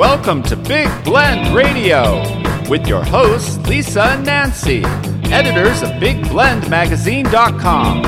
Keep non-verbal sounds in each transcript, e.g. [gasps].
Welcome to Big Blend Radio with your hosts, Lisa and Nancy, editors of BigBlendMagazine.com.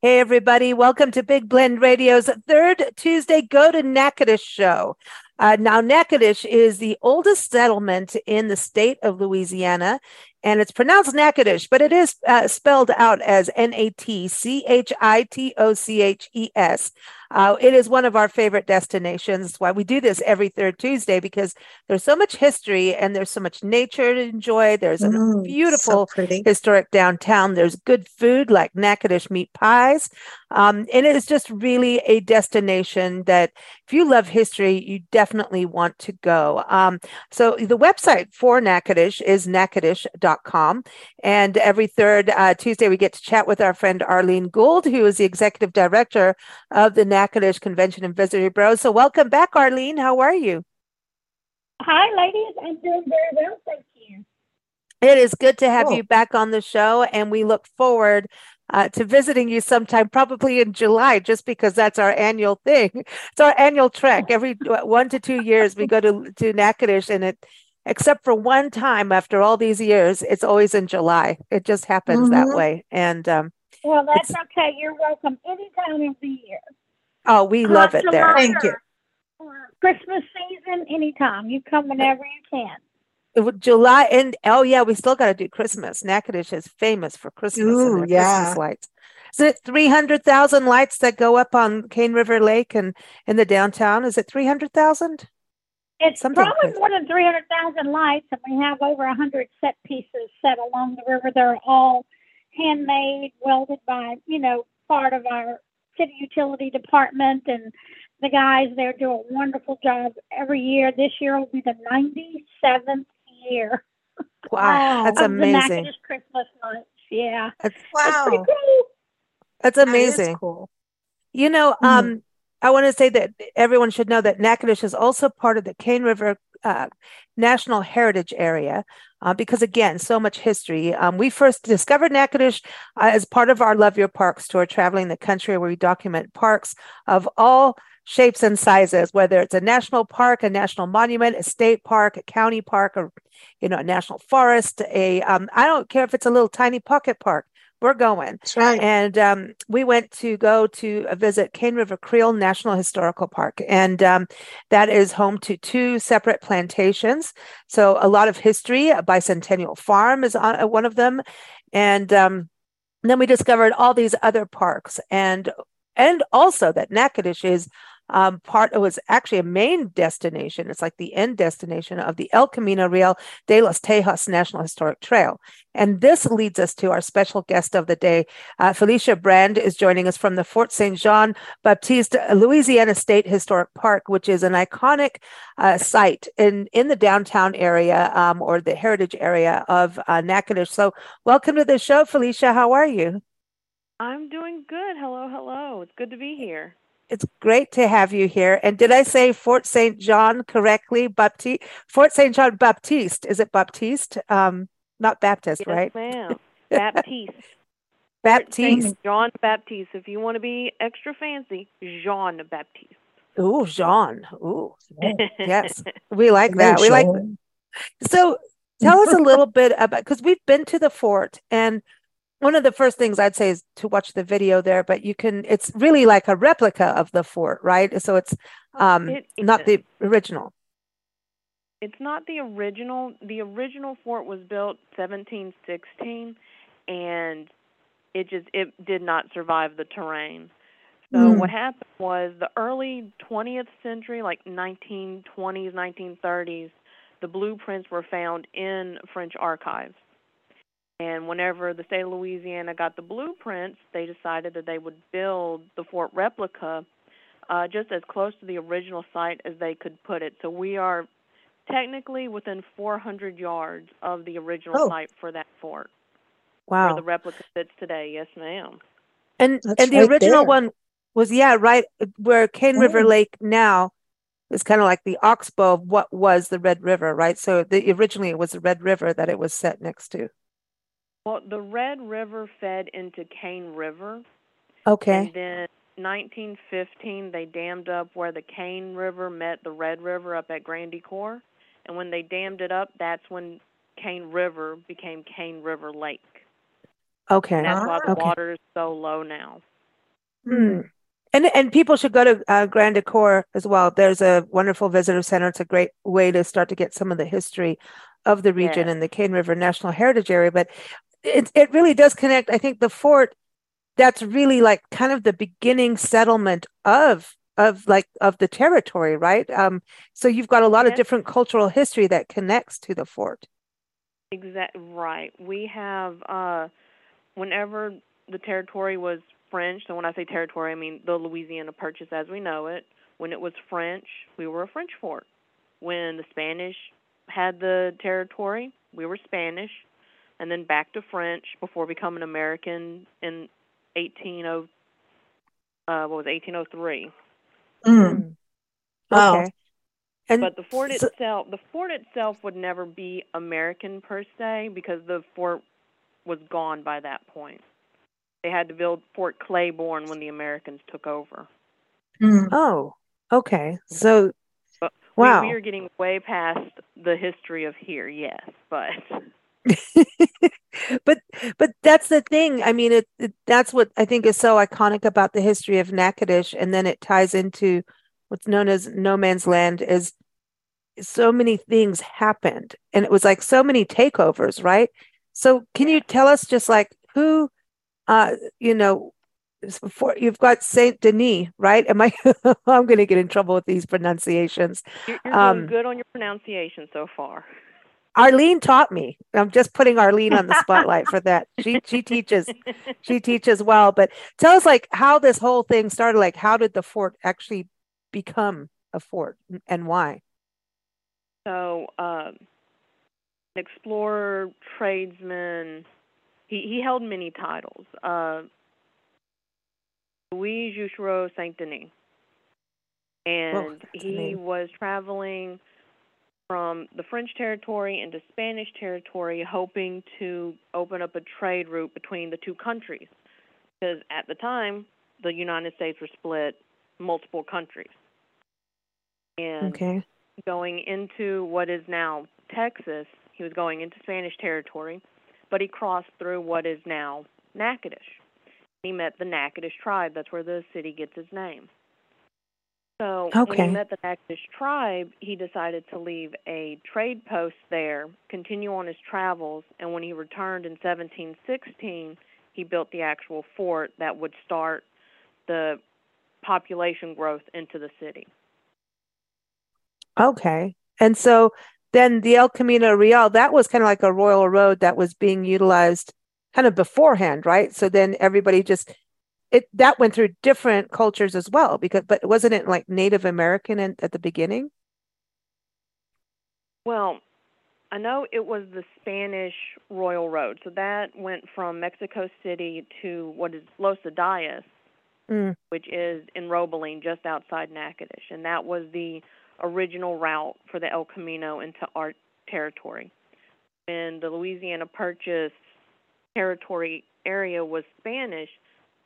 Hey, everybody. Welcome to Big Blend Radio's third Tuesday Go to Natchitoches show. Uh, now, Natchitoches is the oldest settlement in the state of Louisiana, and it's pronounced Natchitoches, but it is uh, spelled out as N A T C H I T O C H E S. Uh, it is one of our favorite destinations. That's why we do this every third Tuesday because there's so much history and there's so much nature to enjoy. There's a Mm, beautiful so historic downtown. There's good food like Natchitoches meat pies. Um, and it is just really a destination that if you love history, you definitely want to go. Um, so the website for Natchitoches is natchitoches.com. And every third uh, Tuesday, we get to chat with our friend Arlene Gould, who is the executive director of the Natchitoches Convention and Visitor Bureau. So welcome back, Arlene. How are you? Hi, ladies. I'm doing very well, thank you. It is good to have Cool. you back on the show, and we look forward uh, to visiting you sometime, probably in July, just because that's our annual thing. It's our annual trek. Every uh, one to two years, we go to to Natchitoches, and it, except for one time after all these years, it's always in July. It just happens that Mhm. way, and um, Well, that's okay. You're welcome any time of the year. oh, we love it there. Thank you. Christmas season, anytime. You come whenever you can. It July and oh yeah, we still got to do Christmas. Natchitoches is famous for Christmas and Ooh, their yeah. Christmas lights. Is it three hundred thousand lights that go up on Cane River Lake and in the downtown? Is it three hundred thousand? It's Something probably crazy. more than 300,000 lights, and we have over 100 set pieces set along the river. They're all handmade, welded by, you know, part of our city utility department, and the guys there do a wonderful job every year. This year will be the 97th year Wow, [laughs] that's the amazing. Natchitoches Christmas lights. Yeah. That's, Wow. cool. that's That is amazing. cool. You know, Mhm. um, I want to say that everyone should know that Natchitoches is also part of the Cane River uh, National Heritage Area uh, because, again, so much history. Um, we first discovered Natchitoches uh, as part of our Love Your Parks tour, traveling the country where we document parks of all shapes and sizes, whether it's a national park, a national monument, a state park, a county park, or you know, a national forest. A um, I don't care if it's a little tiny pocket park. We're going. That's right. And um, we went to go to uh, visit Cane River Creole National Historical Park. And um, that is home to two separate plantations. So a lot of history. A bicentennial farm is on uh, one of them. And um, then we discovered all these other parks and and also that Natchitoches is um, part it was actually a main destination. It's like the end destination of the El Camino Real de los Tejas National Historic Trail. And this leads us to our special guest of the day. Uh, Felicia Brand is joining us from the Fort St. Jean Baptiste Louisiana State Historic Park, which is an iconic uh, site in, in the downtown area um, or the heritage area of uh, Natchitoches. So, welcome to the show, Felicia. How are you? I'm doing good. Hello, hello. It's good to be here. It's great to have you here. And did I say Fort St. John correctly? Baptiste, Fort St. John Baptiste. Is it Baptiste? Um, not Baptist, Yes, right? ma'am. [laughs] Baptiste. Baptiste. Saint Jean Baptiste. If you want to be extra fancy, Jean Baptiste. Ooh, Jean. Ooh, yes. We [laughs] like that. We like Rachel. So tell us a little bit about because we've been to the fort and one of the first things I'd say is to watch the video there, but you can it's really like a replica of the fort, right? So it's um It not the original. It's not the original. The original fort was built 1716, and it just it did not survive the terrain. So Mm. what happened was the early 20th century, like 1920s, 1930s, the blueprints were found in French archives. And whenever the state of Louisiana got the blueprints, they decided that they would build the fort replica uh, just as close to the original site as they could put it. So we are technically within 400 yards of the original Oh. site for that fort, Wow. where the replica sits today. Yes, ma'am. And That's and the right original there. one was yeah, right where Cane River Oh. Lake now is kind of like the oxbow of what was the Red River, right? So the originally it was the Red River that it was set next to. Well, the Red River fed into Cane River. Okay. And then 1915, they dammed up where the Cane River met the Red River up at Grand Ecore. And when they dammed it up, that's when Cane River became Cane River Lake. Okay. And that's why the okay. water is so low now. Hmm. And and people should go to uh, Grand Ecore as well. There's a wonderful visitor center. It's a great way to start to get some of the history of the region Yes. and the Cane River National Heritage Area. But it it really does connect. I think the fort that's really like kind of the beginning settlement of of like of the territory, right? Um, so you've got a lot of different cultural history that connects to the fort. Exact right. We have uh whenever the territory was French, so when I say territory I mean the Louisiana Purchase as we know it. When it was French, we were a French fort. When the Spanish had the territory, we were Spanish, and then back to French before becoming American in 180 uh what was it, 1803. Mm. Wow. Okay. And But the fort so- itself, the fort itself would never be American per se because the fort was gone by that point. They had to build Fort Claiborne when the Americans took over. Mm. oh, okay. So But we- Wow. we, are getting way past the history of here, yes, but [laughs] [laughs] but but that's the thing. I mean, it, it that's what I think is so iconic about the history of Natchitoches, and then it ties into what's known as no man's land. Is so many things happened, and it was like so many takeovers, right? So, can you tell us just like who, uh, you know, for you've got Saint Denis, right? Am I? [laughs] I'm going to get in trouble with these pronunciations. you're, you're Um, doing good on your pronunciation so far. Arlene taught me. I'm just putting Arlene on the spotlight for that. She she teaches she teaches well. But tell us like how this whole thing started. Like how did the fort actually become a fort and why? So, um, explorer, tradesman, he, he held many titles. Uh, Louis Juchereau Saint Denis. And Oh, he was traveling from the French territory into Spanish territory, hoping to open up a trade route between the two countries. Because at the time, the United States were split multiple countries. And Okay. going into what is now Texas. He was going into Spanish territory, but he crossed through what is now Natchitoches. He met the Natchitoches tribe. That's where the city gets its name. So when he met the Natchitoches tribe, he decided to leave a trade post there, continue on his travels, and when he returned in 1716, he built the actual fort that would start the population growth into the city. Okay. And so then the El Camino Real, that was kind of like a royal road that was being utilized kind of beforehand, right? So then everybody just it that went through different cultures as well because but wasn't it like Native American in, at the beginning? Well, I know it was the Spanish Royal Road. So that went from Mexico City to what is Los Adaes, Mm. which is in Robeline, just outside Natchitoches. And that was the original route for the El Camino into our territory. And the Louisiana Purchase territory area was Spanish,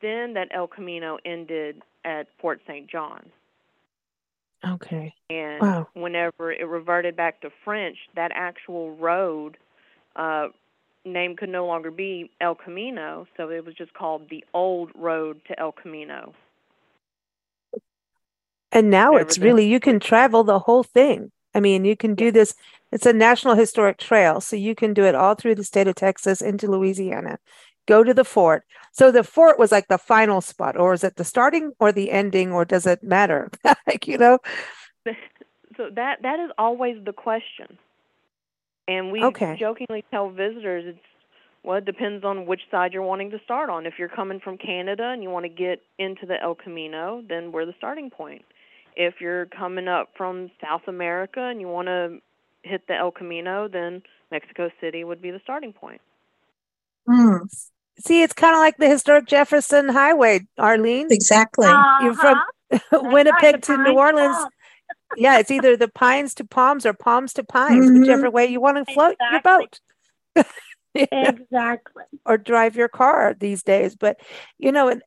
then that El Camino ended at Fort St. John. Okay. And Wow. whenever it reverted back to French, that actual road uh, name could no longer be El Camino, so it was just called the Old Road to El Camino. And now Whatever it's the- really you can travel the whole thing. I mean, you can do this. It's a National Historic Trail, so you can do it all through the state of Texas into Louisiana. Go to the fort. So the fort was like the final spot, or is it the starting or the ending, or does it matter? [laughs] like, you know? [laughs] So that that is always the question. And we Okay. jokingly tell visitors it's well, it depends on which side you're wanting to start on. If you're coming from Canada and you want to get into the El Camino, then we're the starting point. If you're coming up from South America and you want to hit the El Camino, then Mexico City would be the starting point. Mm. See, it's kind of like the historic Jefferson Highway, Arlene. Exactly. You're from Uh-huh. That's [laughs] right, Winnipeg the to New Orleans. Bluff. [laughs] Yeah, it's either the pines to palms or palms to pines, Mhm. whichever way you want to float your Exactly. boat. [laughs] exactly. or drive your car these days. But you know, and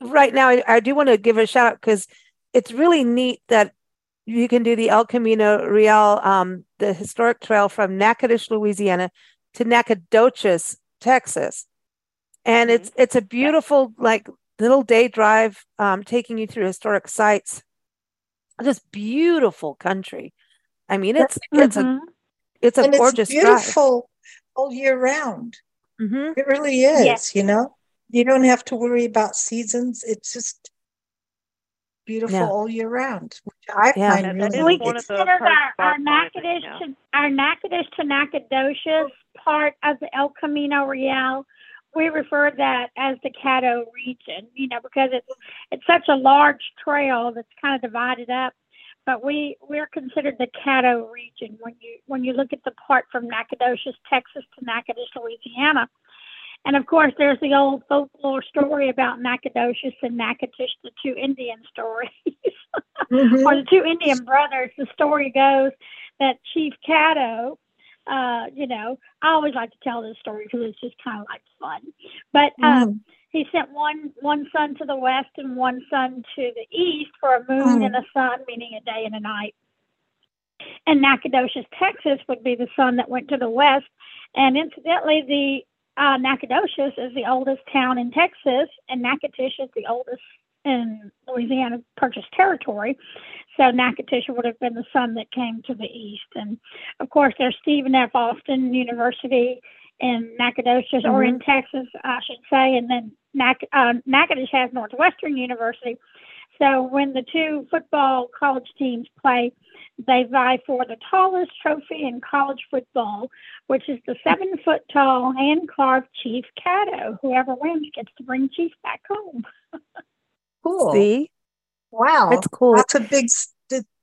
right now I, I do want to give a shout out because it's really neat that you can do the El Camino Real, um, the historic trail from Natchitoches, Louisiana to Nacogdoches, Texas. And Mhm. it's it's a beautiful like little day drive um, taking you through historic sites. Just beautiful country. I mean, it's it's a it's a and gorgeous it's beautiful all year round. drive. hmm It really is, Yes. you know. You don't have to worry about seasons. It's just beautiful Yeah. all year round, which I Yeah. find That- that really is we one of the our, our Natchitoches to our Natchitoches to Nacogdoches part of the El Camino Real. We refer to that as the Caddo region, you know, because it's it's such a large trail that's kind of divided up. But we we're considered the Caddo region when you when you look at the part from Nacogdoches, Texas to Natchitoches, Louisiana. And of course, there's the old folklore story about Nacogdoches and Natchitoches, the two Indian stories [laughs] Mhm. or the two Indian brothers, the story goes that Chief Caddo, uh, you know, I always like to tell this story because it's just kind of like fun. But uh, Mm. he sent one one son to the west and one son to the east for a moon Mm. and a sun, meaning a day and a night. And Nacogdoches, Texas, would be the son that went to the west. And incidentally, the uh, Nacogdoches is the oldest town in Texas, and Natchitoches is the oldest in Louisiana Purchase territory. So Natchitoches would have been the son that came to the east. And of course, there's Stephen F. Austin University in Nacogdoches, or in Texas, I should say. And then Nac- uh, Natchitoches has Northwestern University. So when the two football college teams play, they vie for the tallest trophy in college football, which is the seven foot tall hand carved Chief Caddo. Whoever wins gets to bring Chief back home. [laughs] Cool. See, Wow. it's cool. That's a big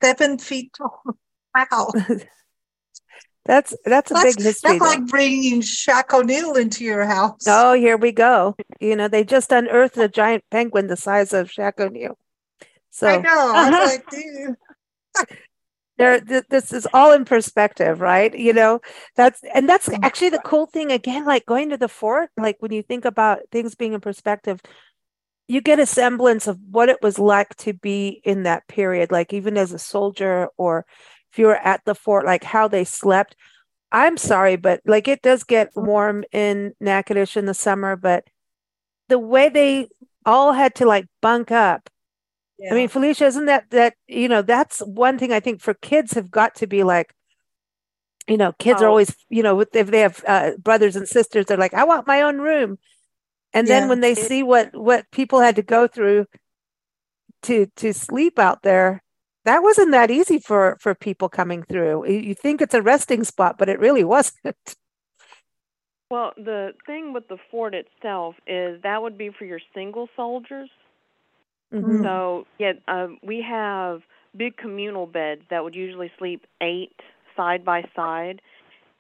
seven feet tall. [laughs] Wow. [laughs] That's that's a That's, big history. that's though. like bringing Shaq O'Neal into your house. Oh, here we go. You know, they just unearthed a giant penguin the size of Shaq O'Neal. I So know. I was [laughs] like, dude. there, th- this is all in perspective, right? You know, that's and that's actually the cool thing. Again, like going to the fort, like when you think about things being in perspective, you get a semblance of what it was like to be in that period, like even as a soldier or if you were at the fort, like how they slept. I'm sorry, but like it does get warm in Natchitoches in the summer, but the way they all had to like bunk up. I mean, Felicia, isn't that that you know that's one thing I think for kids have got to be like, you know, kids are Oh. always you know if they have uh, brothers and sisters, they're like, I want my own room, and then Yeah. when they see what what people had to go through to to sleep out there, that wasn't that easy for for people coming through. You think it's a resting spot, but it really wasn't. [laughs] Well, the thing with the fort itself is that would be for your single soldiers. Mhm. So yeah, um, we have big communal beds that would usually sleep eight side by side,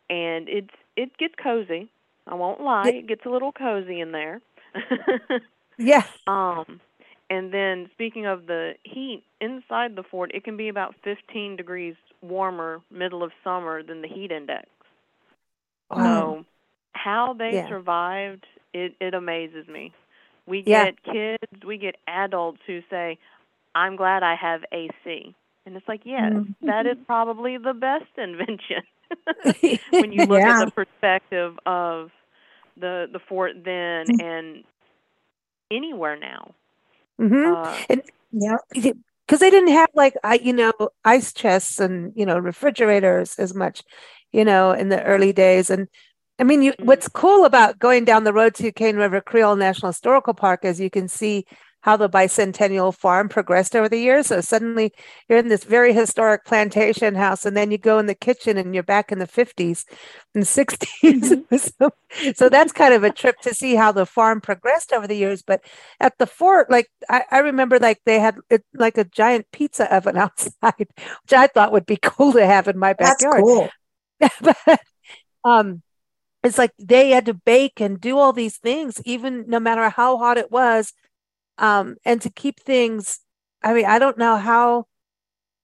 and it's it gets cozy. I won't lie, it gets a little cozy in there. [laughs] yes. um, and then speaking of the heat inside the fort, it can be about 15 degrees warmer middle of summer than the heat index. Wow. So how they Yeah. survived, it it amazes me. We Yeah. get kids, we get adults who say, "I'm glad I have AC." And it's like, yes, Mm. that is probably the best [laughs] invention. [laughs] when you look Yeah. at the perspective of the the fort then Mm. and anywhere now. hmm Uh, Yeah. because they didn't have like I, you know, ice chests and you know refrigerators as much, you know, in the early days. And I mean, you, Mhm. what's cool about going down the road to Cane River Creole National Historical Park is you can see how the bicentennial farm progressed over the years. So suddenly you're in this very historic plantation house, and then you go in the kitchen and you're back in the 50s and 60s. [laughs] so, so that's kind of a trip to see how the farm progressed over the years. But at the fort, like I, I remember, like they had it, like a giant pizza oven [laughs] outside, which I thought would be cool to have in my backyard. That's cool. [laughs] but um, it's like they had to bake and do all these things, even no matter how hot it was, um, and to keep things. I mean, I don't know how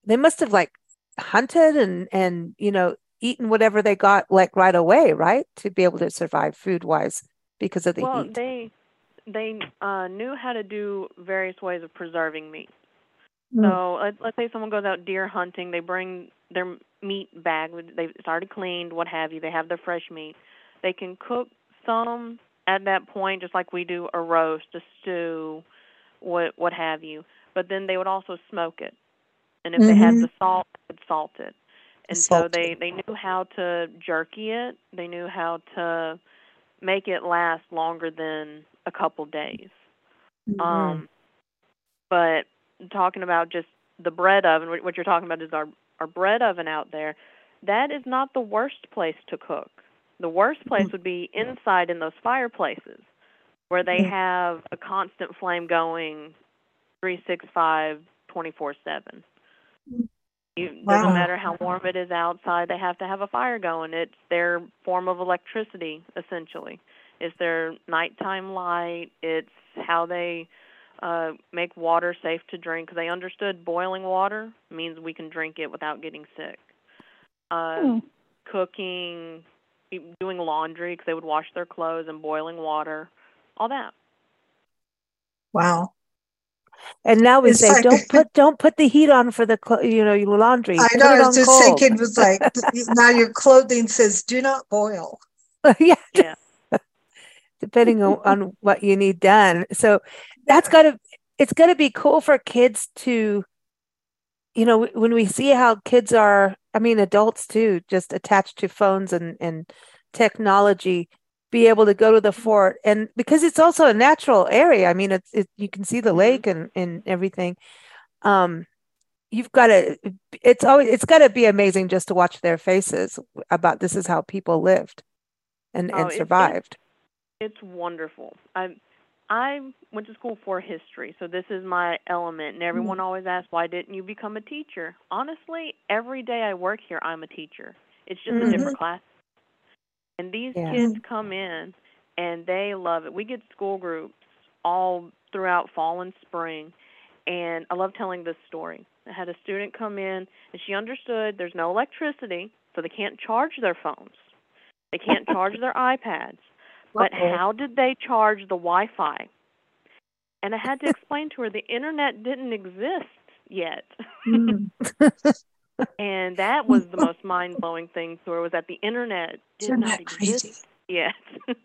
they must have like hunted and and you know eaten whatever they got like right away, right? To be able to survive food wise because of the well, heat. they they uh, knew how to do various ways of preserving meat. Mm. So let, let's say someone goes out deer hunting, they bring their meat bag, they've it's already cleaned, what have you. They have their fresh meat. They can cook some at that point, just like we do a roast, a stew, what what have you. But then they would also smoke it, and if they had Mhm. the salt, they would salt it. And so they they knew how to jerky it. They knew how to make it last longer than a couple days. Mm-hmm. Um, but talking about just the bread oven, what what you're talking about is our our bread oven out there. That is not the worst place to cook. The worst place would be inside in those fireplaces, where they Mm. have a constant flame going, three six five, twenty four seven. You Wow. doesn't matter how warm it is outside, they have to have a fire going. It's their form of electricity, essentially. It's their nighttime light. It's how they uh, make water safe to drink. they understood boiling water means we can drink it without getting sick. Uh, Hmm. Cooking, doing laundry because they would wash their clothes in boiling water, all that. Wow. And now we It's say, like- don't put don't put the heat on for the clo- you know your laundry. I know. I was just cold. thinking, was like [laughs] now your clothing says "do not boil." [laughs] yeah, Yeah. depending on, on what you need done. So that's gotta it's gotta be cool for kids to, you know, when we see how kids are, I mean adults too, just attached to phones and and technology, be able to go to the fort and because it's also a natural area. I mean, it's it, you can see the Mhm. lake and and everything. Um, you've got to. It's always it's got to be amazing just to watch their faces about this is how people lived and Oh, and it's- it's- survived. It's wonderful. I I went to school for history, so this is my element. And everyone always asks, "Why didn't you become a teacher?" Honestly, every day I work here, I'm a teacher. It's just a different class. And these Yeah. kids come in and they love it. We get school groups all throughout fall and spring, and I love telling this story. I had a student come in and she understood there's no electricity, so they can't charge their phones. They can't [laughs] charge their iPads. But Uh-oh. how did they charge the Wi Fi? And I had to [laughs] explain to her the internet didn't exist yet. Mm. [laughs] and that was the most mind blowing thing her was that the internet did Isn't not that exist crazy? yet. [laughs]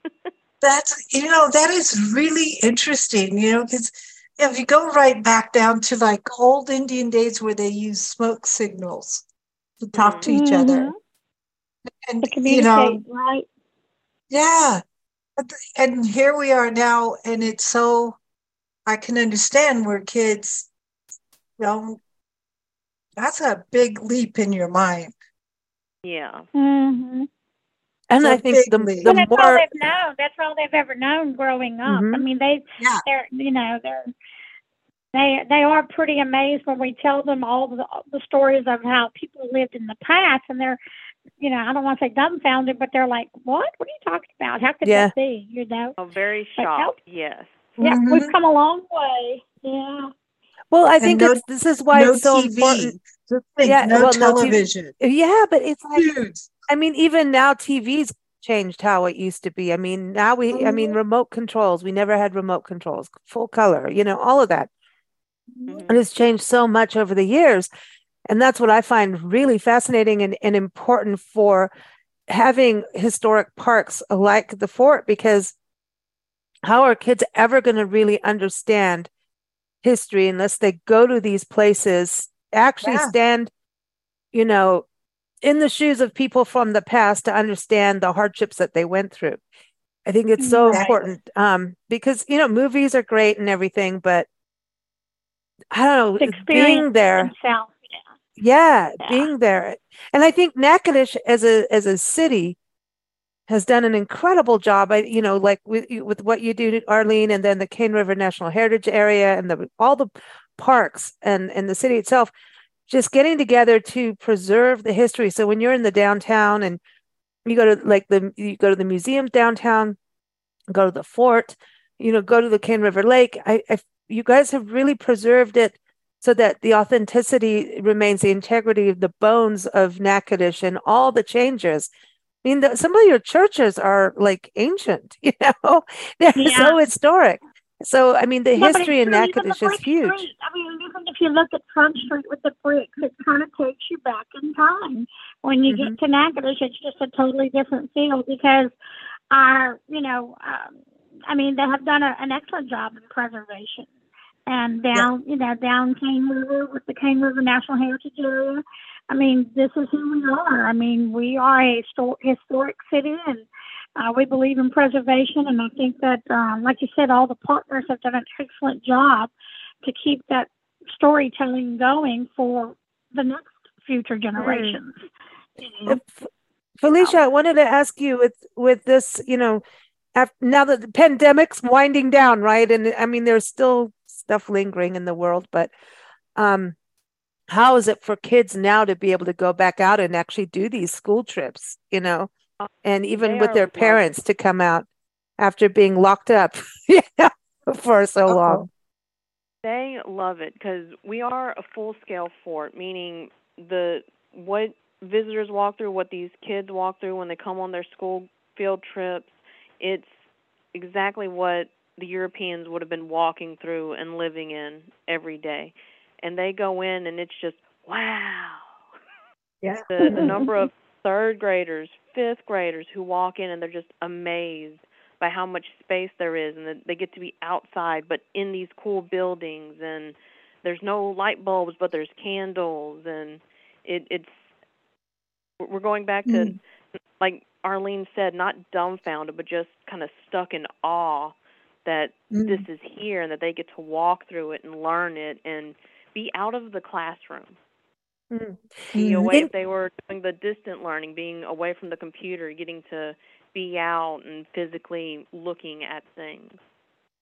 That's you know that is really interesting. You know because if you go right back down to like old Indian days where they used smoke signals to talk to each other, Mhm. and you know right? Yeah. And here we are now, and it's so, I can understand where kids don't, that's a big leap in your mind. yeah. Mm-hmm. And I think the the and that's all more they've known. That's all they've ever known growing up. I Mhm. mean, they, Yeah. they're, you know, they're, they, they are pretty amazed when we tell them all the, the stories of how people lived in the past, and they're, you know, I don't want to say dumbfounded, but they're like, "What? What are you talking about? How could Yeah. that be?" You know? Oh, very But shocked. Yes. Yeah, Mhm. we've come a long way. Yeah. Well, I think no- it's this is why no it's so TV. important. Think, Yeah, no well, no television. Yeah, but it's like. I mean, even now TV's changed how it used to be. I mean, now we I mean Mhm. remote controls. We never had remote controls, full color, you know, all of that. Mhm. And it's changed so much over the years. And that's what I find really fascinating and, and important for having historic parks like the fort because how are kids ever going to really understand history unless they go to these places, actually Yeah. stand, you know, in the shoes of people from the past to understand the hardships that they went through. I think it's so Exactly. important um, because, you know, movies are great and everything, but I don't know, Experience being there. Yeah. yeah, Yeah. being there. And I think Natchitoches as a as a city has done an incredible job. I, you know, like with with what you do, Arlene, and then the Cane River National Heritage Area and the all the parks and and the city itself, just getting together to preserve the history. So when you're in the downtown and you go to like the you go to the museum downtown, go to the fort, you know, go to the Cane River Lake. I, I you guys have really preserved it so that the authenticity remains the integrity of the bones of Natchitoches and all the changes. I mean, the, some of your churches are like ancient, [laughs] you know, they're Yeah. so historic. So, I mean, the Yeah, history in Natchitoches is huge. Street. I mean, even if you look at Front Street with the bricks, it kind of takes you back in time. When you Mm-hmm. get to Natchitoches, it's just a totally different feel because our, you know, um, I mean, they have done a, an excellent job in preservation. And down, you know, down Cane River with the Cane River National Heritage Area. I mean, this is who we are. I mean, we are a historic city, and uh, we believe in preservation. And I think that, um, like you said, all the partners have done an excellent job to keep that storytelling going for the next future generations. Know? Uh, F- Felicia, I wanted to ask you with with this, you know, af now that the pandemic's winding down, right? And I mean, there's still stuff lingering in the world, but um, how is it for kids now to be able to go back out and actually do these school trips, you know, and even They with their parents to come out after being locked up, [laughs] you know, for so Uh-oh. long? They love it because we are a full scale fort, meaning the what visitors walk through, what these kids walk through when they come on their school field trips, it's exactly what the Europeans would have been walking through and living in every day. And they go in and it's just wow. Yeah. The the number of third graders, fifth graders who walk in and they're just amazed by how much space there is and that they get to be outside but in these cool buildings and there's no light bulbs but there's candles and it it's we're going back to Mm. like Arlene said not dumbfounded but just kind of stuck in awe that Mm. this is here and that they get to walk through it and learn it and be out of the classroom Mm. be Mm. away In- if they were doing the distant learning, being away from the computer, getting to be out and physically looking at things.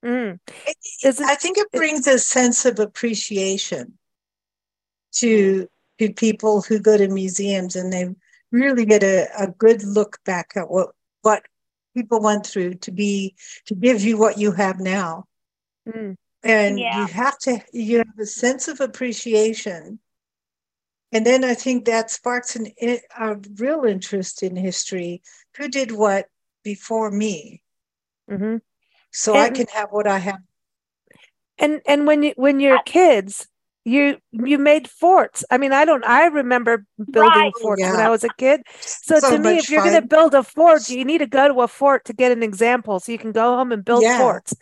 Mm. It- Is it- I think it brings a sense of appreciation to to people who go to museums and they really get a, a good look back at what what people went through to be to give you what you have now. Mm. And Yeah. you have to you have a sense of appreciation. And then I think that sparks an, i- a real interest in history. Who did what before me? hmm So I can have what I have. And and when you when you're kids, you you made forts. I mean, I don't. I remember building Right. forts when I was a kid. So, to me, if you're going to build a fort, you need to go to a fort to get an example, so you can go home and build Yeah. forts.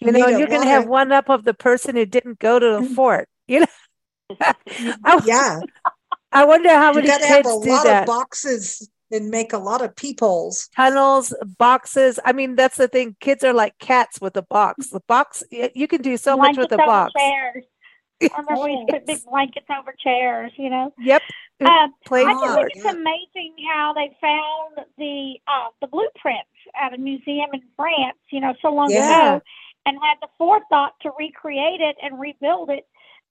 You You know, need and a you're going to have one up of the person who didn't go to a Mm. fort. You know, [laughs] I, Yeah. [laughs] I wonder how you many got to have kids a do lot that. of boxes and make a lot of peepholes. Tunnels, boxes. I mean, that's the thing. Kids are like cats with a box. The box, you can do so much with a box. chairs. I remember we used put big [laughs] blankets over chairs, you know. Yep. Um, Play I hard, think it's yeah. amazing how they found the uh, the blueprints at a museum in France, you know, so long Yeah. ago, and had the forethought to recreate it and rebuild it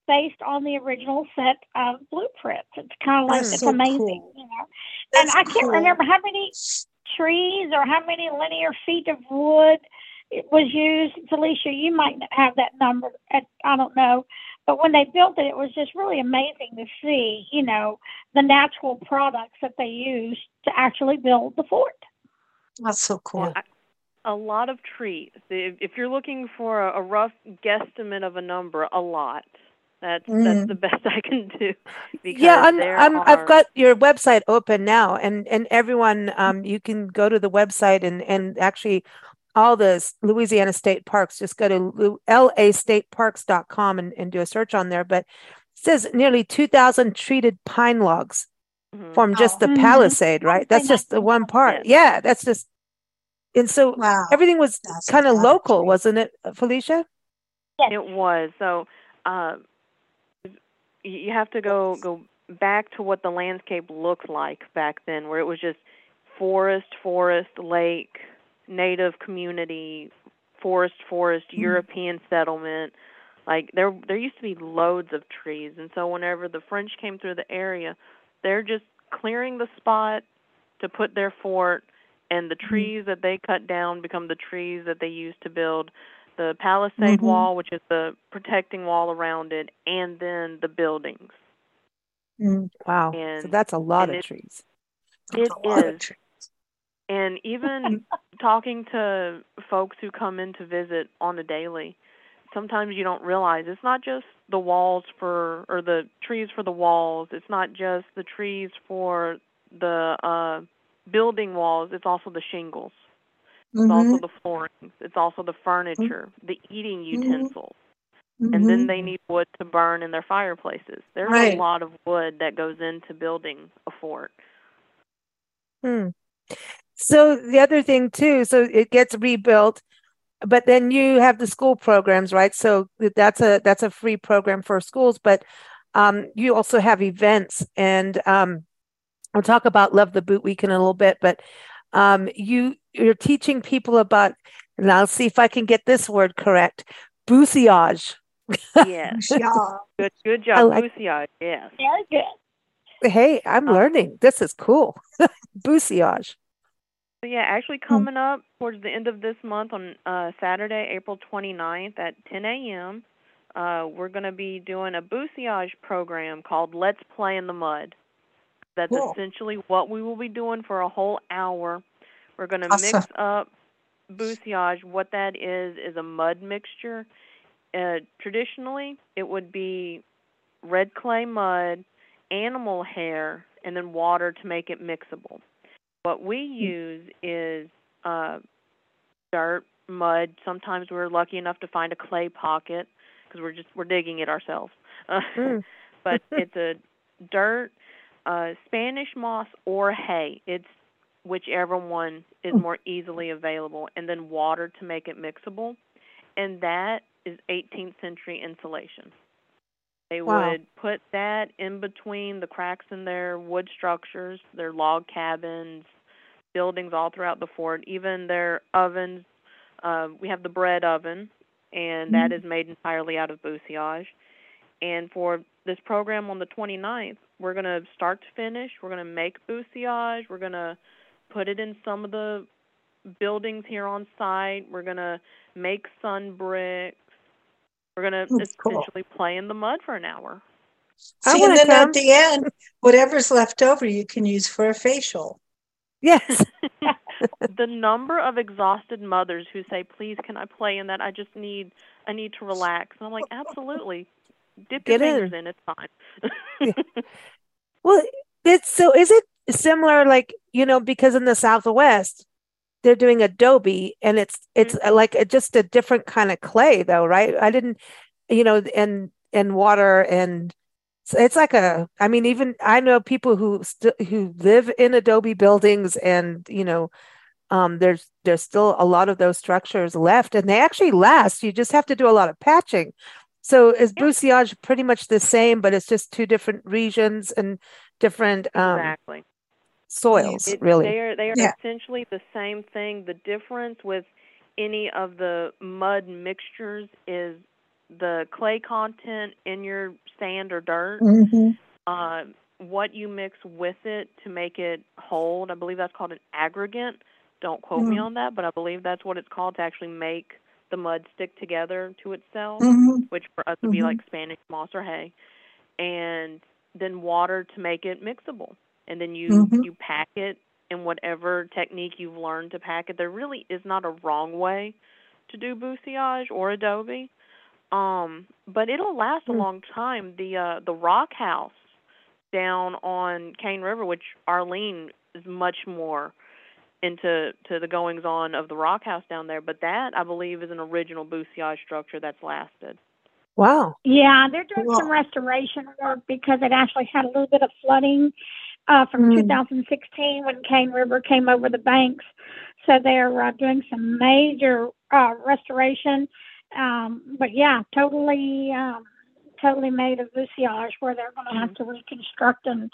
based on the original set of blueprints. It's kind of like That's it's so amazing, cool. you know. That's and I can't cool. remember how many trees or how many linear feet of wood it was used. Felicia, you might have that number. At, I don't know. But when they built it, it was just really amazing to see, you know, the natural products that they used to actually build the fort. That's so cool. I- a lot of trees. If, if you're looking for a, a rough guesstimate of a number, a lot. That's Mm. that's the [laughs] best I can do. Because yeah, I'm, I'm are... I've got your website open now, and and everyone, um, you can go to the website and and actually all the Louisiana state parks. Just go to lu- lastateparks.com and and do a search on there. But it says nearly 2,000 treated pine logs Mhm. form just the Mhm. palisade, right? That's just the one 19%. part. Yeah, that's just. And so Wow. everything was kind of local, trees. wasn't it, Felicia? Yes. It was so. Uh, you have to go go back to what the landscape looked like back then, where it was just forest, forest, lake, native community, forest, forest, Mm. European settlement. Like there, there used to be loads of trees, and so whenever the French came through the area, they're just clearing the spot to put their fort, and the trees that they cut down become the trees that they use to build the palisade Mhm. wall, which is the protecting wall around it, and then the buildings. Mm, Wow. So that's a lot of it- trees. that's It a lot of is. trees. And even [laughs] talking to folks who come in to visit on a daily, sometimes you don't realize it's not just the walls for or the trees for the walls. It's not just the trees for the uh building walls. It's also the shingles. It's Mhm, also the flooring. It's also the furniture, the eating utensils. And then mhm. they need wood to burn in their fireplaces. There's Right. a lot of wood that goes into building a fort. Hmm. So the other thing too, so it gets rebuilt, but then you have the school programs, right? So that's a that's a free program for schools, but um, you also have events, and um, I'll talk about Love the Boot Week in a little bit, but um, you you're teaching people about, and I'll see if I can get this word correct, bousillage. [laughs] Yes. Yeah. Good good I job, like- Lucia. Yes. Very good. Hey, I'm Uh, learning. This is cool. [laughs] bousillage. So yeah, actually coming up towards the end of this month on uh, Saturday, April 29th at 10 a.m., uh, we're going to be doing a bousillage program called Let's Play in the Mud. That's Cool. essentially what we will be doing for a whole hour. We're going to Awesome. mix up bousillage. What that is is a mud mixture. Uh, traditionally, it would be red clay mud, animal hair, and then water to make it mixable. What we use is uh, dirt, mud. Sometimes we're lucky enough to find a clay pocket because we're just we're digging it ourselves. Uh, [laughs] Mm. but it's a dirt, uh, Spanish moss, or hay. It's whichever one is more easily available, and then water to make it mixable. And that is 18th century insulation. They Wow. would put that in between the cracks in their wood structures, their log cabins, buildings all throughout the fort, even their ovens. Uh, we have the bread oven, and that is made entirely out of bousillage. And for this program on the 29th, we're going to start to finish. We're going to make bousillage. We're going to put it in some of the buildings here on site. We're going to make sun bricks. We're going to oh, That's cool. essentially play in the mud for an hour. See, and then come. at the end, whatever's left over, you can use for a facial. Yes. [laughs] [laughs] the number of exhausted mothers who say, "Please, can I play in that? I just need, I need to relax." And I'm like, "Absolutely, dip your Get in. fingers in. It's fine." [laughs] [laughs] Well, it's so is it similar like, you know, because in the Southwest they're doing adobe and it's it's uh, like a, just a different kind of clay though, right? I didn't, you know, and and water and so it's like a I mean even I know people who still who live in adobe buildings and, you know, um there's there's still a lot of those structures left and they actually last. You just have to do a lot of patching. So is Yeah. pretty much the same, but it's just two different regions and different um, exactly. soils, It, really? They are they are Yeah. essentially the same thing. The difference with any of the mud mixtures is the clay content in your sand or dirt. Mm-hmm. Uh, what you mix with it to make it hold. I believe that's called an aggregate. Don't quote me Mm. on that, but I believe that's what it's called to actually make the mud stick together to itself, Mm-hmm. which for us would be Mhm. like Spanish moss or hay, and then water to make it mixable. And then you Mhm. you pack it in whatever technique you've learned to pack it. There really is not a wrong way to do bousillage or adobe. Um, but it'll last a Mm. long time. The uh the rock house down on Cane River, which Arlene is much more into to the goings on of the rock house down there, but that I believe is an original bousillage structure that's lasted. Wow. Yeah, they're doing Cool. some restoration work because it actually had a little bit of flooding uh, from Mm. 2016 when Cane River came over the banks. So they're uh, doing some major uh, restoration. Um, but yeah, totally, um, totally made of bousillage where they're going to have to reconstruct and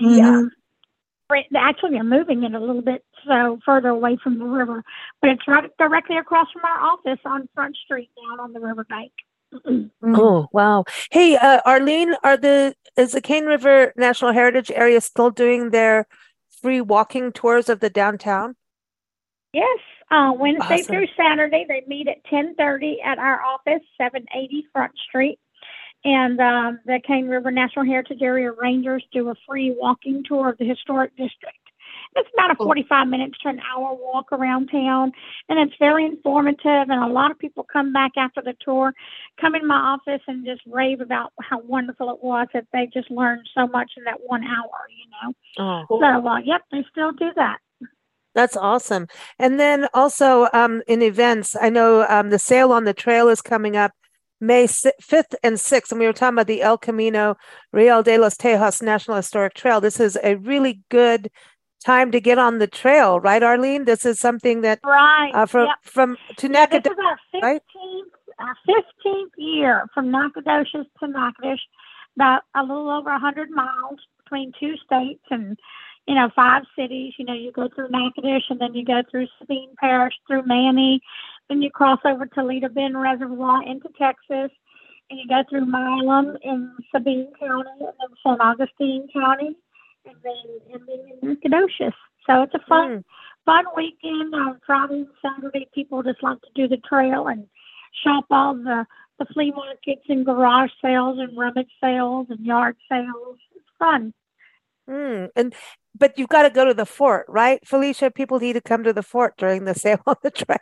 re, Mhm. um, re- actually they're moving it a little bit so further away from the river, but it's right directly across from our office on Front Street down on the riverbank. Mm-hmm. [clears throat] Oh, wow. Hey, uh, Arlene, are the is the Cane River National Heritage Area still doing their free walking tours of the downtown? Yes, Uh, Wednesday Awesome. through Saturday, they meet at 10:30 at our office, 780 Front Street. And um, the Cane River National Heritage Area Rangers do a free walking tour of the historic district. It's about a 45 minutes to an hour walk around town, and it's very informative. And a lot of people come back after the tour, come in my office, and just rave about how wonderful it was that they just learned so much in that one hour. You know, Oh, so uh, yep, they still do that. that's awesome. And then also um, in events, I know um, the Sail on the Trail is coming up May 5th and 6th. And we were talking about the El Camino Real de los Tejas National Historic Trail. This is a really good time to get on the trail, right, Arlene? This is something that Right. uh, from yep. from to Yeah, this is our right? fifteenth, our fifteenth year from Nacogdoches to Natchitoches, about a little over a hundred miles between two states and you know five cities. You know, you go through Nacogdoches and then you go through Sabine Parish, through Many, then you cross over to Toledo Bend Reservoir into Texas, and you go through Milam in Sabine County, and then San Augustine County, and then and then in Nacogdoches. So it's a fun Mm, fun weekend on Friday and Saturday. People just like to do the trail and shop all the the flea markets and garage sales and rummage sales and yard sales. It's fun. Mm. And but you've got to go to the fort, right, Felicia? People need to come to the fort during the [laughs] Sail on the Trail.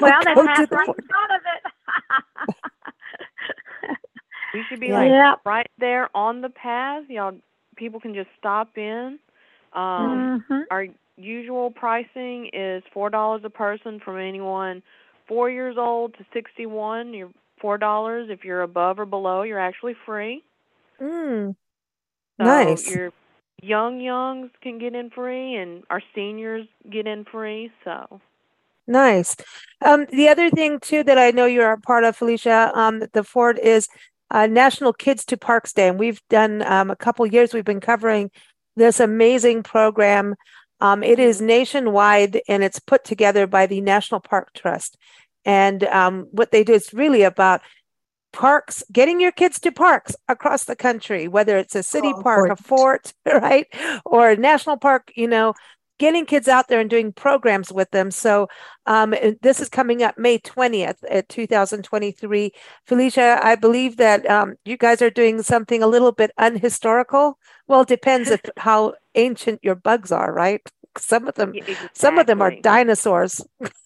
Well, they Go to the right fort. in front of it. [laughs] We should be Yeah. like yep. right there on the path. Y'all, people can just stop in. Um, hmm Our usual pricing is four dollars a person from anyone four years old to sixty-one. You're four dollars. If you're above or below, you're actually free. Mm, So Nice. your young youngs can get in free, and our seniors get in free. So nice. Um, the other thing too that I know you're a part of, Felicia, um, the Ford is uh, National Kids to Parks Day, and we've done um, a couple years. We've been covering this amazing program. Um, it is nationwide, and it's put together by the National Park Trust. And um, what they do is really about parks, getting your kids to parks across the country, whether it's a city Oh, park, a fort, [laughs] right, or a national park, you know, getting kids out there and doing programs with them. So um, this is coming up May 20th at 2023. Felicia, I believe that um, you guys are doing something a little bit unhistorical. Well, it depends if [laughs] how ancient your bugs are, right? Some of them, Yeah, some of them are dinosaurs. [laughs]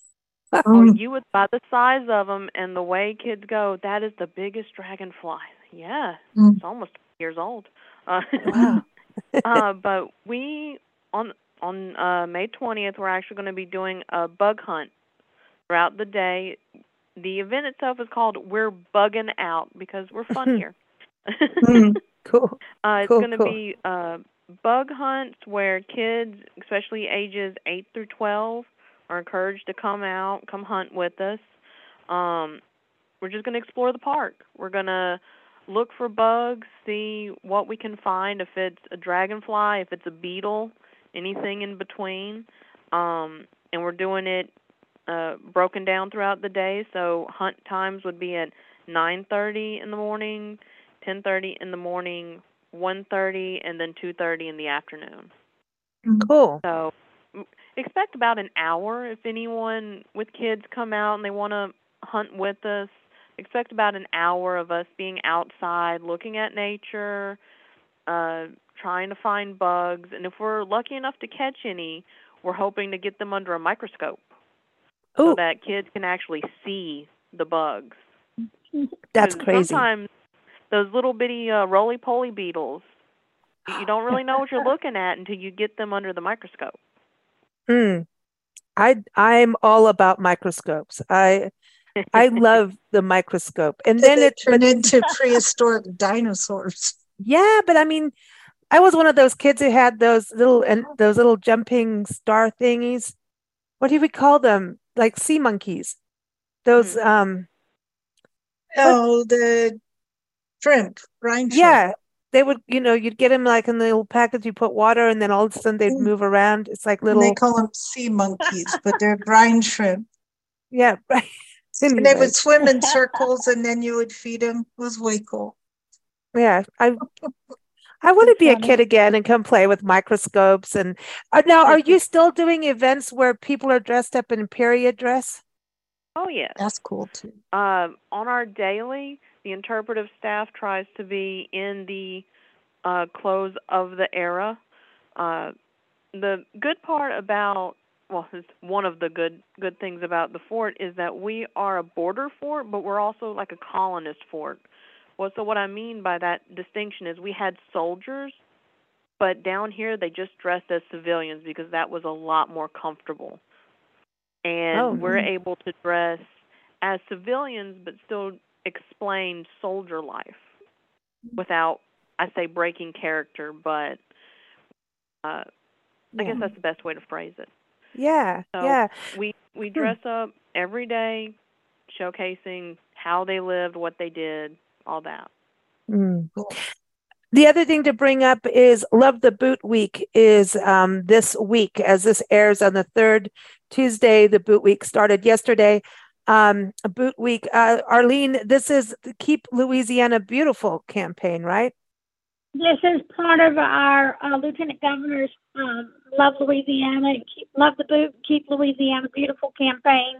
[laughs] Oh, Mm. you would by the size of them and the way kids go, that is the biggest dragonfly. Yeah, Mm. it's almost years old. Uh, Wow. [laughs] uh, but we on on uh, May twentieth, we're actually going to be doing a bug hunt throughout the day. The event itself is called "We're Bugging Out" because we're fun [laughs] here. Mm. Cool. Uh, it's Cool, going to cool. be uh, bug hunts where kids, especially ages 8 through 12, are encouraged to come out, come hunt with us. Um, we're just going to explore the park. We're going to look for bugs, see what we can find, if it's a dragonfly, if it's a beetle, anything in between. Um, and we're doing it uh, broken down throughout the day. So hunt times would be at 9:30 in the morning, 10:30 in the morning, 1:30, and then 2:30 in the afternoon. Cool. So expect about an hour if anyone with kids come out and they want to hunt with us. Expect about an hour of us being outside, looking at nature, uh, trying to find bugs, and if we're lucky enough to catch any, we're hoping to get them under a microscope so that kids can actually see the bugs. That's crazy. Sometimes those little bitty uh, roly poly beetles, you don't really know what you're looking at until you get them under the microscope. Mm. I I'm all about microscopes. I I [laughs] love the microscope. And then it turned into prehistoric dinosaurs. yeah, but I mean I was one of those kids who had those little and those little jumping star thingies. What do we call them? Like sea monkeys. Those um Oh, the shrimp, brine shrimp. yeah, they would, you know, you'd get them like in the little package, you put water and then all of a sudden they'd Mm. move around. It's like And they call them sea monkeys, but they're brine shrimp. yeah, [laughs] right. And they would swim in [laughs] circles and then you would feed them. It was way cool. yeah, I I want to be a kid again and come play with microscopes. And uh, now, are you still doing events where people are dressed up in period dress? Oh yes. That's cool too. Um, on our daily, the interpretive staff tries to be in the uh, clothes of the era. Uh, the good part about well, it's one of the good good things about the fort is that we are a border fort, but we're also like a colonist fort. Well, so what I mean by that distinction is we had soldiers, but down here they just dressed as civilians because that was a lot more comfortable. And Oh, we're nice. able to dress as civilians but still explain soldier life without I say breaking character, but uh I guess that's the best way to phrase it. Yeah, So- yeah. We we Hmm. dress up every day showcasing how they lived, what they did, all that. Mm. Cool. The other thing to bring up is Love the Boot Week is um, this week as this airs on the third Tuesday. The Boot Week started yesterday. Um, Boot Week, uh, Arlene, this is the Keep Louisiana Beautiful campaign, right? This is part of our uh, Lieutenant Governor's um, Love Louisiana, keep, Love the Boot, Keep Louisiana Beautiful campaign.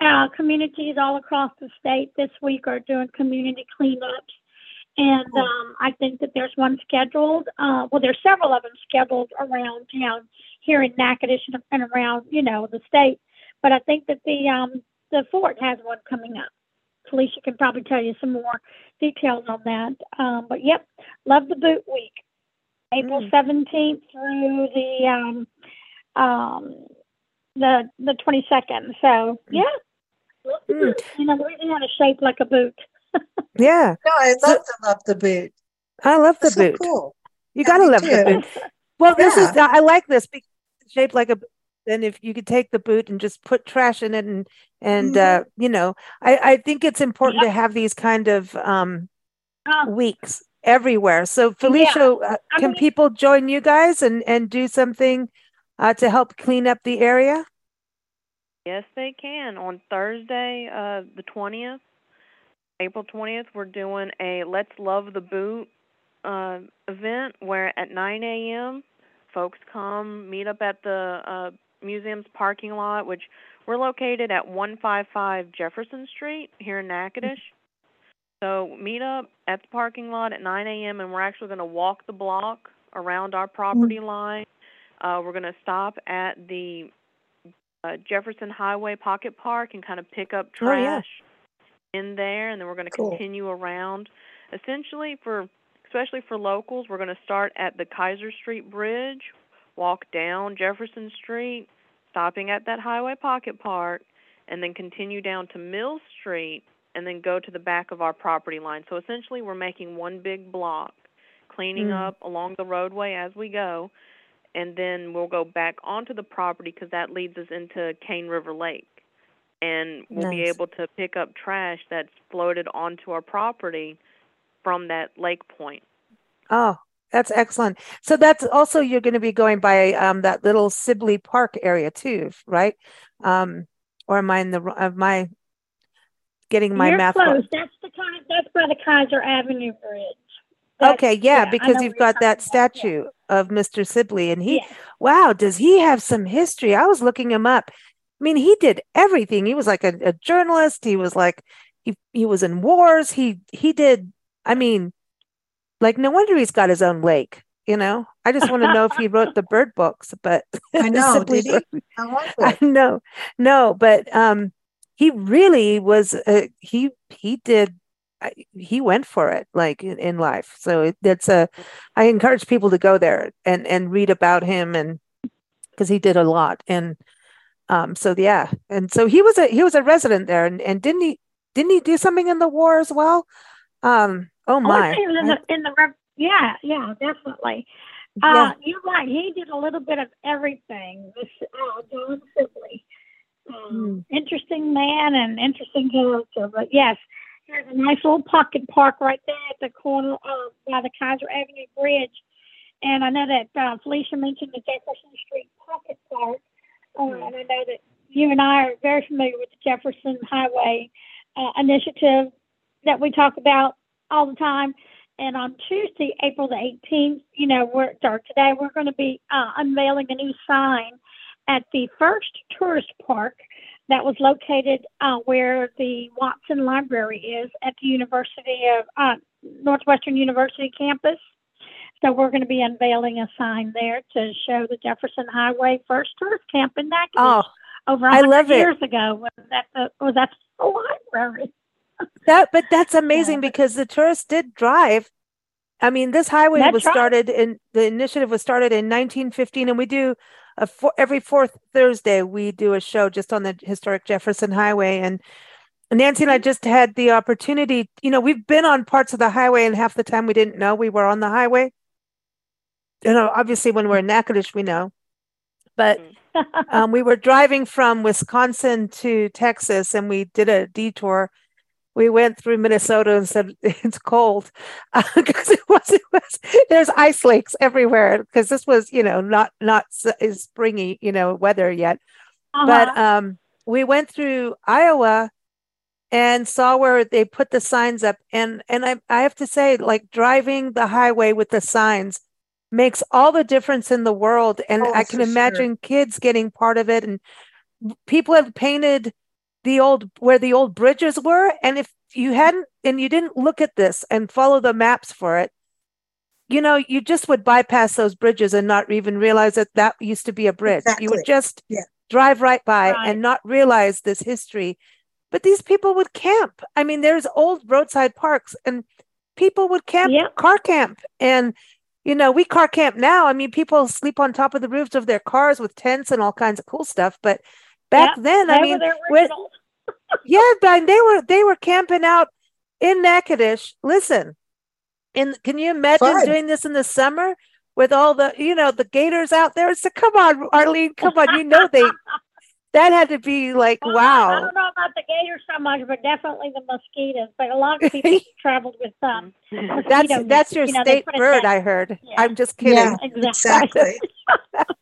Uh, communities all across the state this week are doing community cleanups. And um, I think that there's one scheduled. Uh, well, there's several of them scheduled around town here in Natchitoches and, and around, you know, the state. But I think that the um, the fort has one coming up. Felicia can probably tell you some more details on that. Um, but yep, Love the Boot Week, April Mm. seventeenth through the um, um, the the twenty second. So yeah, love the Mm. boot. You know, Louisiana shaped like a boot. [laughs] Yeah, No, I So- love the love the boot. I love the That's so boot. cool. You Yeah, gotta me love the boot. Well, this is I like this because it's shaped like a boot. Then if you could take the boot and just put trash in it and and Mhm. uh, you know, I I think it's important to have these kind of um Um, weeks everywhere. So Felicia, uh, I can mean- people join you guys and and do something uh, to help clean up the area? Yes, they can. On Thursday, uh, the 20th, April 20th, we're doing a Let's Love the Boot uh, event where at 9 a.m., folks come meet up at the uh, museum's parking lot, which we're located at 155 Jefferson Street here in Natchitoches. So meet up at the parking lot at 9 a.m., and we're actually going to walk the block around our property line. Uh, we're going to stop at the uh, Jefferson Highway Pocket Park and kind of pick up Oh, yeah. trash in there, and then we're going to Cool. continue around. Essentially, for especially for locals, we're going to start at the Keyser Street Bridge, walk down Jefferson Street, stopping at that Highway Pocket Park, and then continue down to Mill Street, and then go to the back of our property line. So essentially, we're making one big block, cleaning Mm. up along the roadway as we go, and then we'll go back onto the property because that leads us into Cane River Lake. And we'll be able to pick up trash that's floated onto our property from that lake point. Oh, that's excellent. So that's also you're going to be going by um, that little Sibley Park area too, right? Um, or am I in the am I getting my You're math close. That's the kind. That's by the Keyser Avenue Bridge. That's- Okay, yeah, I because you've got that about. Yeah. statue of Mr. Sibley, and he, Yeah. wow, does he have some history? I was looking him up. I mean, he did everything. He was like a, a journalist. He was like he he was in wars. He he did. I mean, like no wonder he's got his own lake. You know, I just want to know if he wrote the bird books, but [laughs] I know, [laughs] did he? I [laughs] know, no, but um, he really was. Uh, he he did. He went for it, like in, in life. So it, that's a. I encourage people to go there and and read about him, and because he did a lot, and um, so yeah, and so he was a he was a resident there, and and didn't he didn't he do something in the war as well? Um, oh Oh, my, I think it was in the in the yeah yeah definitely. yeah, Uh, you're right. He did a little bit of everything. This uh, John Sibley, um, interesting man and interesting character. But yes, there's a nice little pocket park right there at the corner of by the Keyser Avenue Bridge. And I know that uh, Felicia mentioned the Jefferson Street Pocket Park, uh, Mhm. and I know that you and I are very familiar with the Jefferson Highway uh, initiative that we talk about all the time. and on Tuesday, April the 18th, you know, we're or today we're going to be uh, unveiling a new sign at the first tourist park that was located uh, where the Watson Library is at the University of uh, Northwestern University campus. So we're going to be unveiling a sign there to show the Jefferson Highway first tourist camp in Natchitoches. Oh, over I 100 love it. years ago was at the was at the library. That but that's amazing Yeah. because the tourists did drive. I mean, this highway That's was right. started in the initiative was started in 1915, and we do a four, every fourth Thursday we do a show just on the historic Jefferson Highway. And Nancy and I just had the opportunity. You know, we've been on parts of the highway, and half the time we didn't know we were on the highway. You know, obviously when we're in Natchitoches, we know, but [laughs] um, we were driving from Wisconsin to Texas and we did a detour. We went through Minnesota and said [laughs] it's cold. [laughs] Because it was, it was there's ice lakes everywhere because this was you know not not springy you know weather yet. But Uh-huh. um we went through Iowa and saw where they put the signs up. And and I I have to say like driving the highway with the signs makes all the difference in the world. And Oh, I can for sure. imagine kids getting part of it. And people have painted the old where the old bridges were. And if you hadn't and you didn't look at this and follow the maps for it you know you just would bypass those bridges and not even realize that that used to be a bridge. You would just Yeah. drive right by Right. and not realize this history. But these people would camp. I mean there's old roadside parks and people would camp Yeah. car camp. And you know we car camp now. I mean people sleep on top of the roofs of their cars with tents and all kinds of cool stuff but back then they i were mean the with- [laughs] yeah, but they were they were camping out in Natchitoches. Listen, in can you imagine Fun. doing this in the summer with all the you know the gators out there? So come on, Arlene, come on. You know they [laughs] that had to be like Well, I don't know about the gators so much, but definitely the mosquitoes. But a lot of people [laughs] traveled with um, Mhm. That's mosquito that's your You know, state bird. I heard. Yeah. I'm just kidding. Yeah. exactly. Exactly.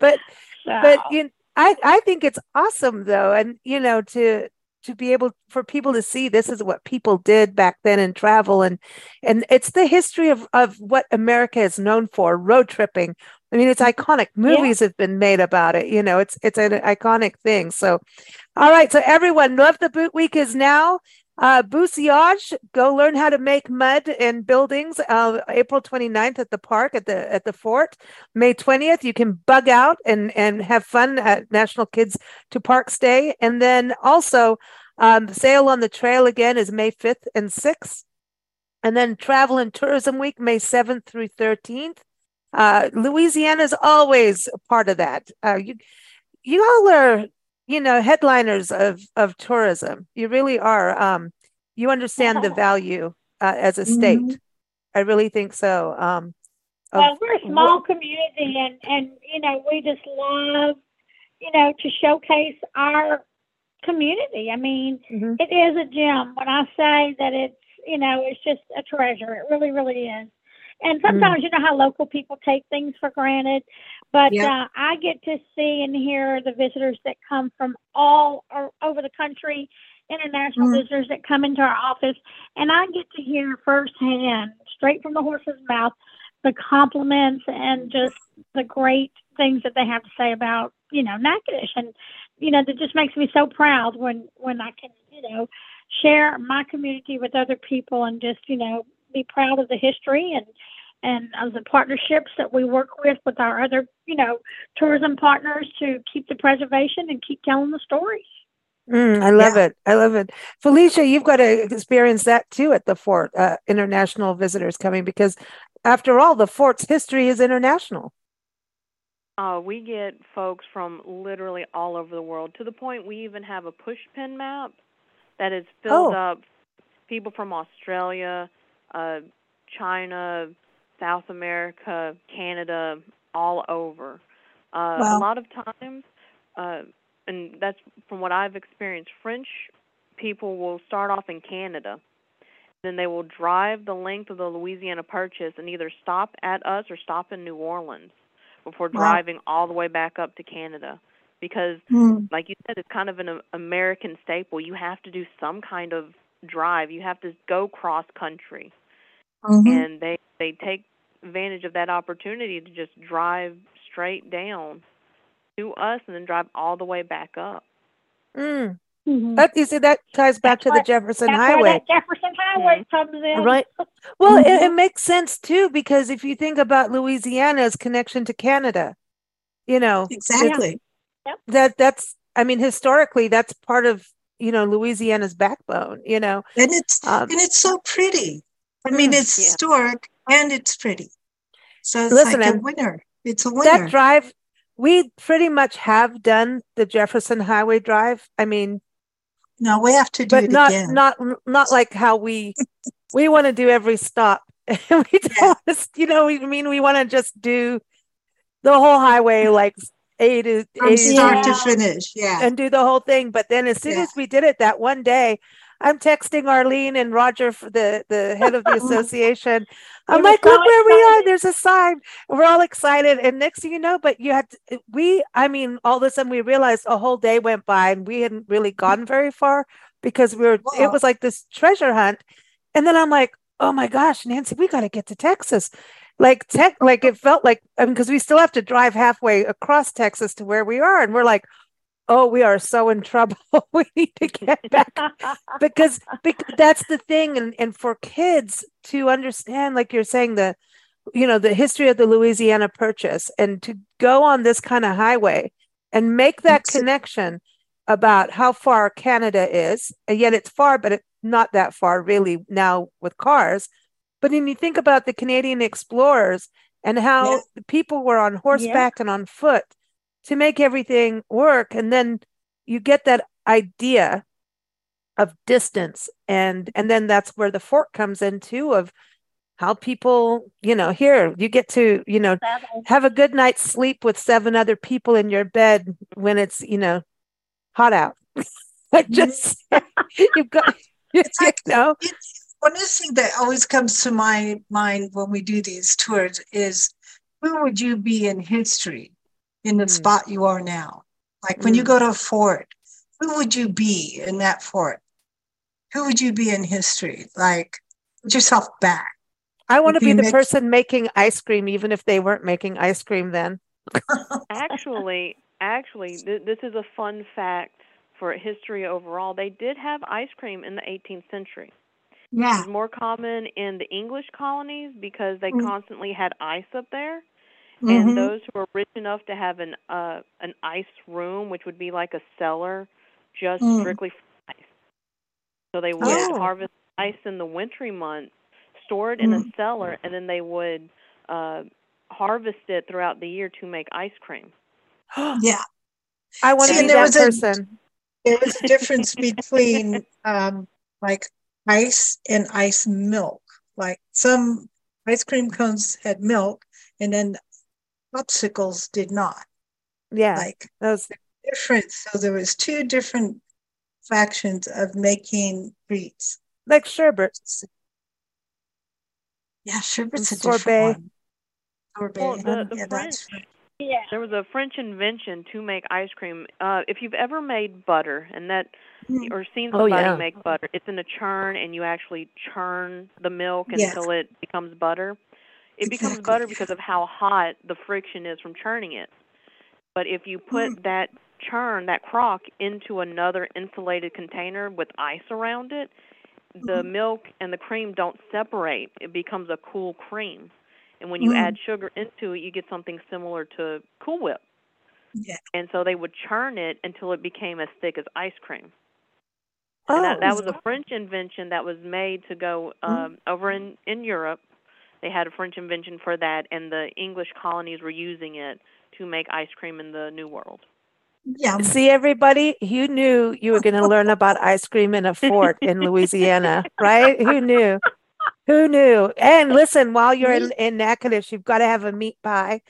But So, but you I I think it's awesome though, and you know to to be able for people to see this is what people did back then in travel and and it's the history of of what America is known for road tripping. I mean, it's iconic. Movies have been made about it. You know, it's it's an iconic thing. So, all right. So everyone, love the boot week is now. Uh, go learn how to make mud in buildings. Uh, April 29th at the park at the at the fort. May 20th, you can bug out and and have fun at National Kids to Parks Day. And then also, um, Sail on the Trail again is May 5th and 6th. And then Travel and Tourism Week, May 7th through 13th. Uh, Louisiana is always part of that. Uh, you, you all are, you know, headliners of of tourism. You really are. Um, you understand the value uh, as a state. Mhm. I really think so. Um, well, we're a small community, and and you know we just love, you know, to showcase our community. I mean, Mhm. it is a gem. When I say that it's, you know, it's just a treasure. It really, really is. And sometimes you know how local people take things for granted, but Yeah. uh, I get to see and hear the visitors that come from all over the country, international Mm. visitors that come into our office, and I get to hear firsthand, straight from the horse's mouth, the compliments and just the great things that they have to say about you know Natchitoches, and you know that just makes me so proud when when I can you know share my community with other people and just you know be proud of the history and and of the partnerships that we work with with our other you know tourism partners to keep the preservation and keep telling the stories. Mm, I love it. I love it. Felicia, you've got to experience that too at the fort, uh, international visitors coming because after all, the fort's history is international. Uh, we get folks from literally all over the world to the point we even have a pushpin map that is filled Oh. up people from Australia, uh, China, South America, Canada, all over. Uh, A lot of times, uh, and that's from what I've experienced, French people will start off in Canada. Then they will drive the length of the Louisiana Purchase and either stop at us or stop in New Orleans before Wow. driving all the way back up to Canada. Because, Mm. like you said, it's kind of an American staple. You have to do some kind of drive. You have to go cross country. Mhm. and they they take advantage of that opportunity to just drive straight down to us and then drive all the way back up. Mm. Mhm. That you see that ties back That's to the Jefferson That's where Highway. that Jefferson Highway comes in. Right. Well, it, it Mhm. makes sense too because if you think about Louisiana's connection to Canada, you know, Exactly. that that's I mean historically that's part of, you know, Louisiana's backbone, you know. And it's Um, and it's so pretty. I mean, Mm, it's yeah. historic and it's pretty. So it's Listen, like a winner. It's a winner. that drive we pretty much have done the Jefferson Highway drive. I mean, no, we have to do but it not again. not not like how we [laughs] we want to do every stop. [laughs] we want you know, we I mean we want to just do the whole highway like A to From A start to Yeah. finish. Yeah. and do the whole thing. But then as soon Yeah. as we did it that one day, I'm texting Arlene and Roger, for the the head of the [laughs] association. I'm like, look where we are. There's a sign. We're all excited, and next thing you know, but you had to, we. I mean, all of a sudden we realized a whole day went by and we hadn't really gone very far because we were. It was like this treasure hunt, and then I'm like, oh my gosh, Nancy, we got to get to Texas. Like tech, like it felt like I mean, because we still have to drive halfway across Texas to where we are, and we're like, oh, we are so in trouble. [laughs] we need to get back [laughs] because, because that's the thing and, and for kids to understand like you're saying the you know the history of the louisiana purchase and to go on this kind of highway and make that It's- connection about how far canada is and yet it's far but it, not that far really now with cars but when you think about the canadian explorers and how Yeah. the people were on horseback and on foot to make everything work. And then you get that idea of distance. And and then that's where the fork comes in too of how people you know here you get to you know have a good night's sleep with seven other people in your bed when it's you know hot out. [laughs] I mm-hmm. just [laughs] you've got [laughs] you know. One of the things that always comes to my mind when we do these tours is who would you be in history in the Mm. spot you are now? Like when you Mm. go to a fort, who would you be in that fort? Who would you be in history? Like put yourself back. i want to be the mix- person making ice cream even if they weren't making ice cream then [laughs] actually, actually, th- this is a fun fact for history overall. They did have ice cream in the 18th century. It Yeah. was more common in the English colonies because they Mm. constantly had ice up there. Mhm. And those who were rich enough to have an uh, an ice room, which would be like a cellar, just Mm. strictly for ice. So they would Oh. harvest ice in the wintry months, store it in a Mm. cellar, and then they would uh, harvest it throughout the year to make ice cream. [gasps] yeah. i want to See, be that was a- person There was a difference between [laughs] um, like ice and ice milk. Like some ice cream cones had milk, and then popsicles did not. yeah Like those different. So there was two different factions of making treats. like sherbet Yeah, sherbet's a And sorbet. different one. Sorbet. Well, the- the yeah, that's French- yeah. There was a French invention to make ice cream. Uh, if you've ever made butter, and that Mm. or seen Oh, somebody yeah. make butter, it's in a churn, and you actually churn the milk Yes. until it becomes butter. It becomes Exactly, butter because of how hot the friction is from churning it. But if you put Mm. that churn, that crock, into another insulated container with ice around it, the Mhm. milk and the cream don't separate. It becomes a cool cream. And when you Mm. add sugar into it, you get something similar to Cool Whip. Yeah. And so they would churn it until it became as thick as ice cream. oh And that, that was a French invention that was made to go Mm. um, over in in Europe. They had a French invention for that, and the English colonies were using it to make ice cream in the New World. yeah. See, everybody, you knew you were going to learn about ice cream in a fort in [laughs] Louisiana, right? Who knew? Who knew? And listen, while you're in, in Natchitoches, you've got to have a meat pie.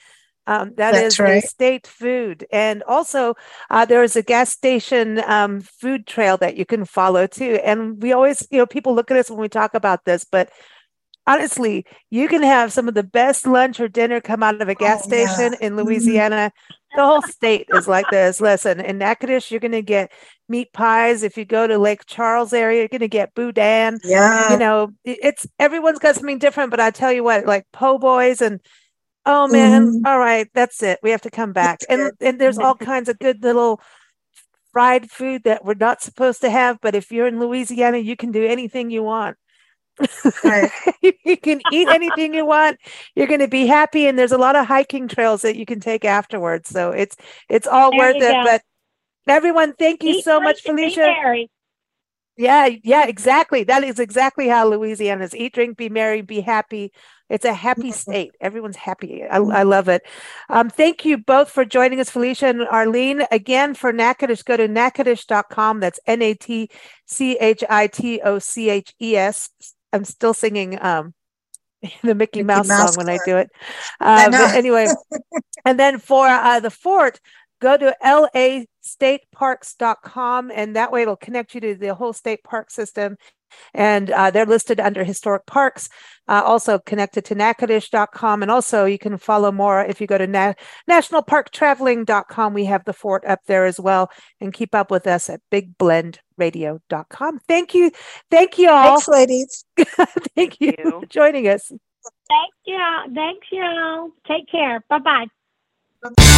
Um, that That's is right. a state food. And also, uh, there is a gas station um, food trail that you can follow too. And we always, you know, people look at us when we talk about this, but honestly, you can have some of the best lunch or dinner come out of a gas Oh, yeah. station in Mhm. Louisiana. The whole state is like this. Listen, in Natchitoches, you're going to get meat pies. If you go to Lake Charles area, you're going to get boudin. Yeah. You know, it's everyone's got something different, but I tell you what, like po' boys and oh man, Mhm. all right, that's it. We have to come back. And and there's all kinds of good little fried food that we're not supposed to have, but if you're in Louisiana, you can do anything you want. Right. [laughs] you can eat anything you want. You're going to be happy, and there's a lot of hiking trails that you can take afterwards. So it's it's all There worth it. go. But everyone, thank you Eat, so much, Felicia. Yeah, yeah, exactly. That is exactly how Louisiana is. Eat, drink, be merry, be happy. It's a happy state. Everyone's happy. I, I love it. Um, thank you both for joining us, Felicia and Arlene. Again, for Natchitoches, go to natchitoches.com. That's N A T C H I T O C H E S. I'm still singing um, [laughs] the Mickey, Mickey Mouse, Mouse song when I do it. I but know. [laughs] anyway, and then for uh, the fort, go to lastateparks.com and that way it'll connect you to the whole state park system. And uh, they're listed under historic parks, uh, also connected to natchitoches.com. And also you can follow more if you go to na- nationalparktraveling.com. We have the fort up there as well. And keep up with us at bigblendradio.com. Thank you. Thank you all. Thanks, ladies. [laughs] Thank you you. for joining us. Thanks, y'all. Thanks, y'all. Take care. Bye bye. Bye-bye.